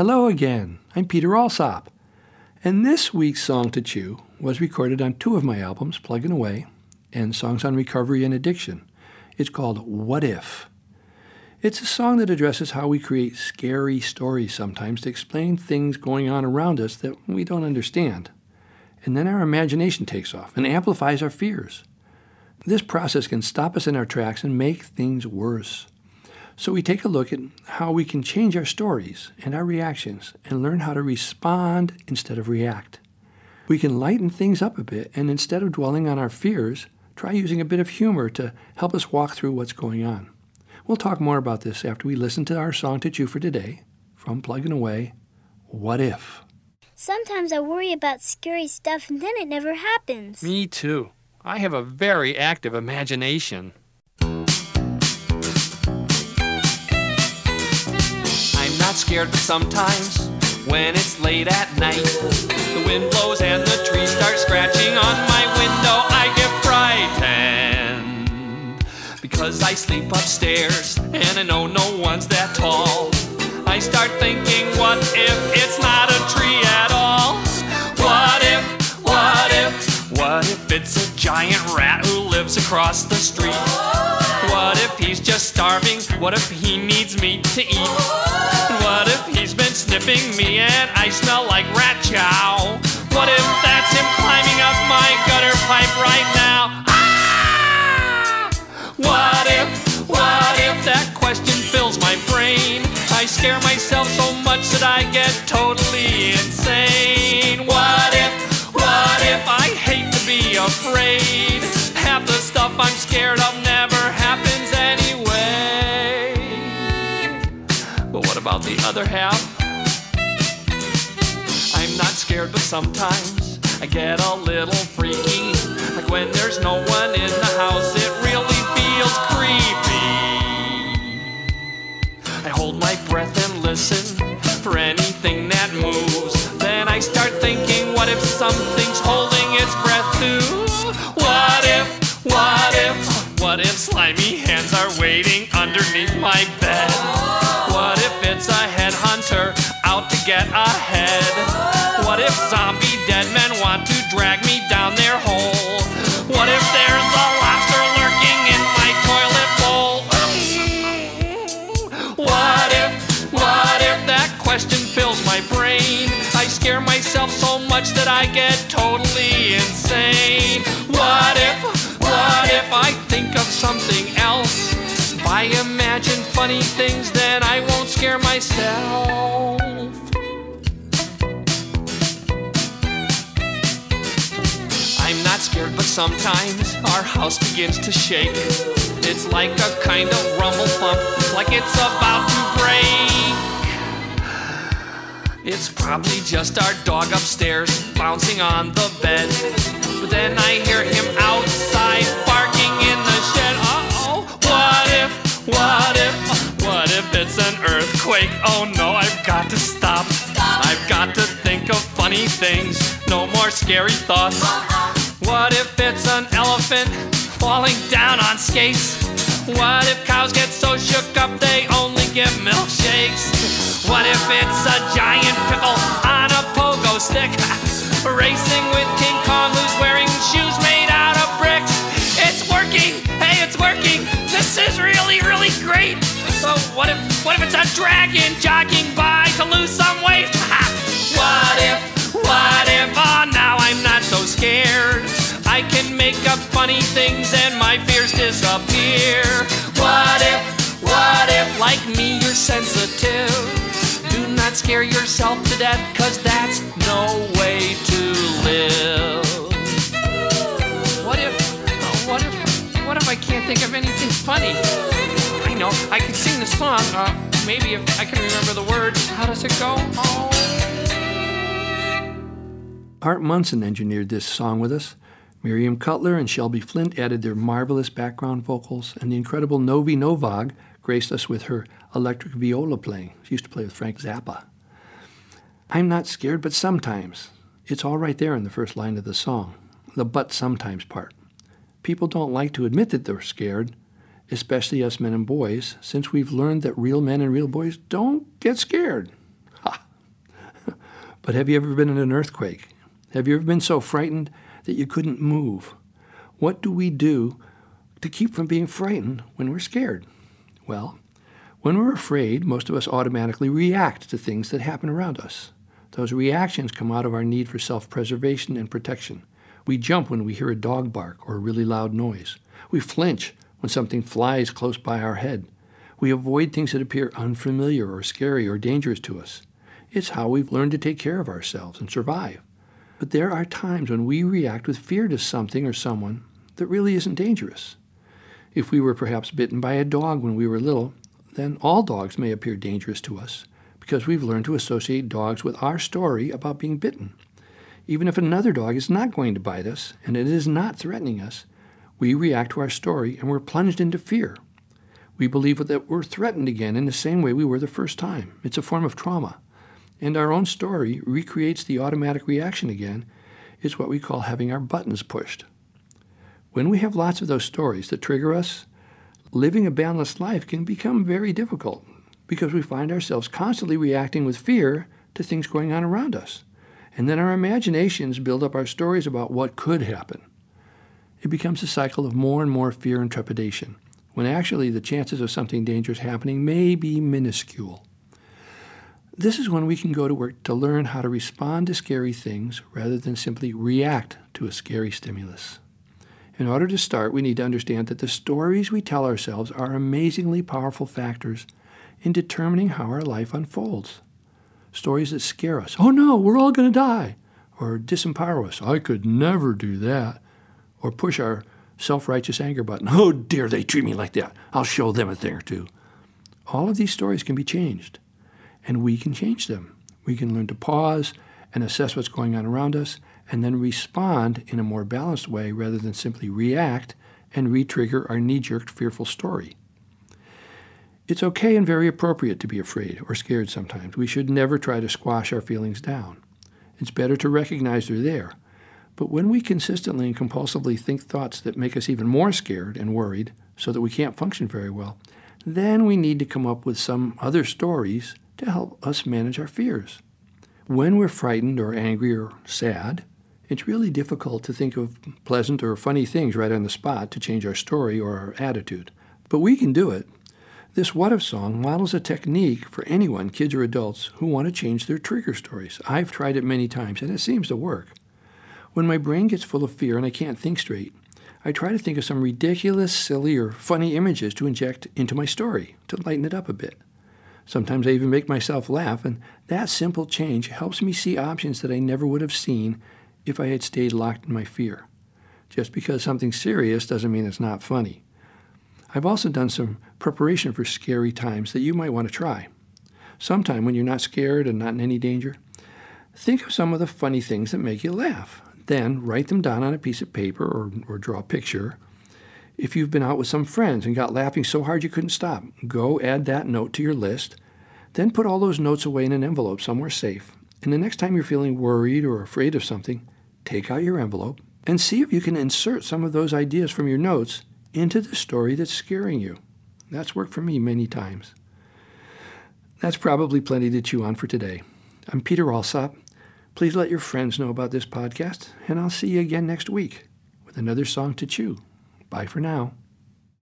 Hello again. I'm Peter Alsop. And this week's Song to Chew was recorded on two of my albums, Plugging Away and Songs on Recovery and Addiction. It's called What If. It's a song that addresses how we create scary stories sometimes to explain things going on around us that we don't understand. And then our imagination takes off and amplifies our fears. This process can stop us in our tracks and make things worse. So we take a look at how we can change our stories and our reactions and learn how to respond instead of react. We can lighten things up a bit and instead of dwelling on our fears, try using a bit of humor to help us walk through what's going on. We'll talk more about this after we listen to our song to chew for today from Plugging Away What If? Sometimes I worry about scary stuff and then it never happens. Me too. I have a very active imagination. Scared, sometimes when it's late at night, the wind blows and the trees start scratching on my window. I get frightened because I sleep upstairs and I know no one's that tall. I start thinking, what if it's not a tree at all? What if, what if, what if it's a giant rat who lives across the street? What if he's just starving? What if he needs meat to eat? What if he's been sniffing me and I smell like rat chow? What if that's him climbing up my gutter pipe right now? Ah! What if, what if that question fills my brain? I scare myself so much that I get totally insane. What if, what if I hate to be afraid? Half the stuff I'm scared of never about the other half? I'm not scared, but sometimes I get a little freaky. Like when there's no one in the house, it really feels creepy. I hold my breath and listen for anything that moves. Then I start thinking, what if something's get ahead? What if zombie dead men want to drag me down their hole? What if there's a lobster lurking in my toilet bowl? What if, what if that question fills my brain? I scare myself so much that I get totally insane. What if, what if I think of something else? I imagine funny things, then I won't scare myself. I'm not scared, but sometimes our house begins to shake. It's like a kind of rumble thump, like it's about to break. It's probably just our dog upstairs bouncing on the bed. But then I hear earthquake? Oh no, I've got to stop. I've got to think of funny things, no more scary thoughts. Uh-huh. What if it's an elephant falling down on skates? What if cows get so shook up they only give milkshakes? What if it's a giant pickle on a pogo stick? Racing with King Kong who's wearing shoes made out of bricks. It's working! Hey, it's working! This is really, really great! So what if what if it's a dragon jogging by to lose some weight? what if, what if, oh now I'm not so scared. I can make up funny things and my fears disappear. What if, what if, like me, you're sensitive? Do not scare yourself to death, cause that's no way to live. What if, what if, what if I can't think of anything funny? Know, I can sing the song, uh, maybe if I can remember the words. How does it go? Oh. Art Munson engineered this song with us. Miriam Cutler and Shelby Flint added their marvelous background vocals, and the incredible Novi Novog graced us with her electric viola playing. She used to play with Frank Zappa. I'm not scared, but sometimes. It's all right there in the first line of the song, the but sometimes part. People don't like to admit that they're scared, especially us men and boys, since we've learned that real men and real boys don't get scared. Ha! But have you ever been in an earthquake? Have you ever been so frightened that you couldn't move? What do we do to keep from being frightened when we're scared? Well, when we're afraid, most of us automatically react to things that happen around us. Those reactions come out of our need for self preservation and protection. We jump when we hear a dog bark or a really loud noise. We flinch when something flies close by our head. We avoid things that appear unfamiliar or scary or dangerous to us. It's how we've learned to take care of ourselves and survive. But there are times when we react with fear to something or someone that really isn't dangerous. If we were perhaps bitten by a dog when we were little, then all dogs may appear dangerous to us because we've learned to associate dogs with our story about being bitten. Even if another dog is not going to bite us and it is not threatening us, we react to our story and we're plunged into fear. We believe that we're threatened again in the same way we were the first time. It's a form of trauma. And our own story recreates the automatic reaction again. It's what we call having our buttons pushed. When we have lots of those stories that trigger us, living a balanced life can become very difficult because we find ourselves constantly reacting with fear to things going on around us. And then our imaginations build up our stories about what could happen. It becomes a cycle of more and more fear and trepidation, when actually the chances of something dangerous happening may be minuscule. This is when we can go to work to learn how to respond to scary things rather than simply react to a scary stimulus. In order to start, we need to understand that the stories we tell ourselves are amazingly powerful factors in determining how our life unfolds. Stories that scare us, oh no, we're all going to die, or disempower us, I could never do that, or push our self righteous anger button, oh dare they treat me like that, I'll show them a thing or two. All of these stories can be changed, and we can change them. We can learn to pause and assess what's going on around us and then respond in a more balanced way rather than simply react and re trigger our knee jerk fearful story. It's okay and very appropriate to be afraid or scared sometimes. We should never try to squash our feelings down. It's better to recognize they're there. But when we consistently and compulsively think thoughts that make us even more scared and worried so that we can't function very well, then we need to come up with some other stories to help us manage our fears. When we're frightened or angry or sad, it's really difficult to think of pleasant or funny things right on the spot to change our story or our attitude. But we can do it. This What If song models a technique for anyone, kids or adults, who want to change their trigger stories. I've tried it many times and it seems to work. When my brain gets full of fear and I can't think straight, I try to think of some ridiculous, silly, or funny images to inject into my story to lighten it up a bit. Sometimes I even make myself laugh, and that simple change helps me see options that I never would have seen if I had stayed locked in my fear. Just because something's serious doesn't mean it's not funny. I've also done some preparation for scary times that you might want to try. Sometime when you're not scared and not in any danger, think of some of the funny things that make you laugh. Then write them down on a piece of paper or, or draw a picture. If you've been out with some friends and got laughing so hard you couldn't stop, go add that note to your list. Then put all those notes away in an envelope somewhere safe. And the next time you're feeling worried or afraid of something, take out your envelope and see if you can insert some of those ideas from your notes into the story that's scaring you. That's worked for me many times. That's probably plenty to chew on for today. I'm Peter Alsop. Please let your friends know about this podcast, and I'll see you again next week with another song to chew. Bye for now.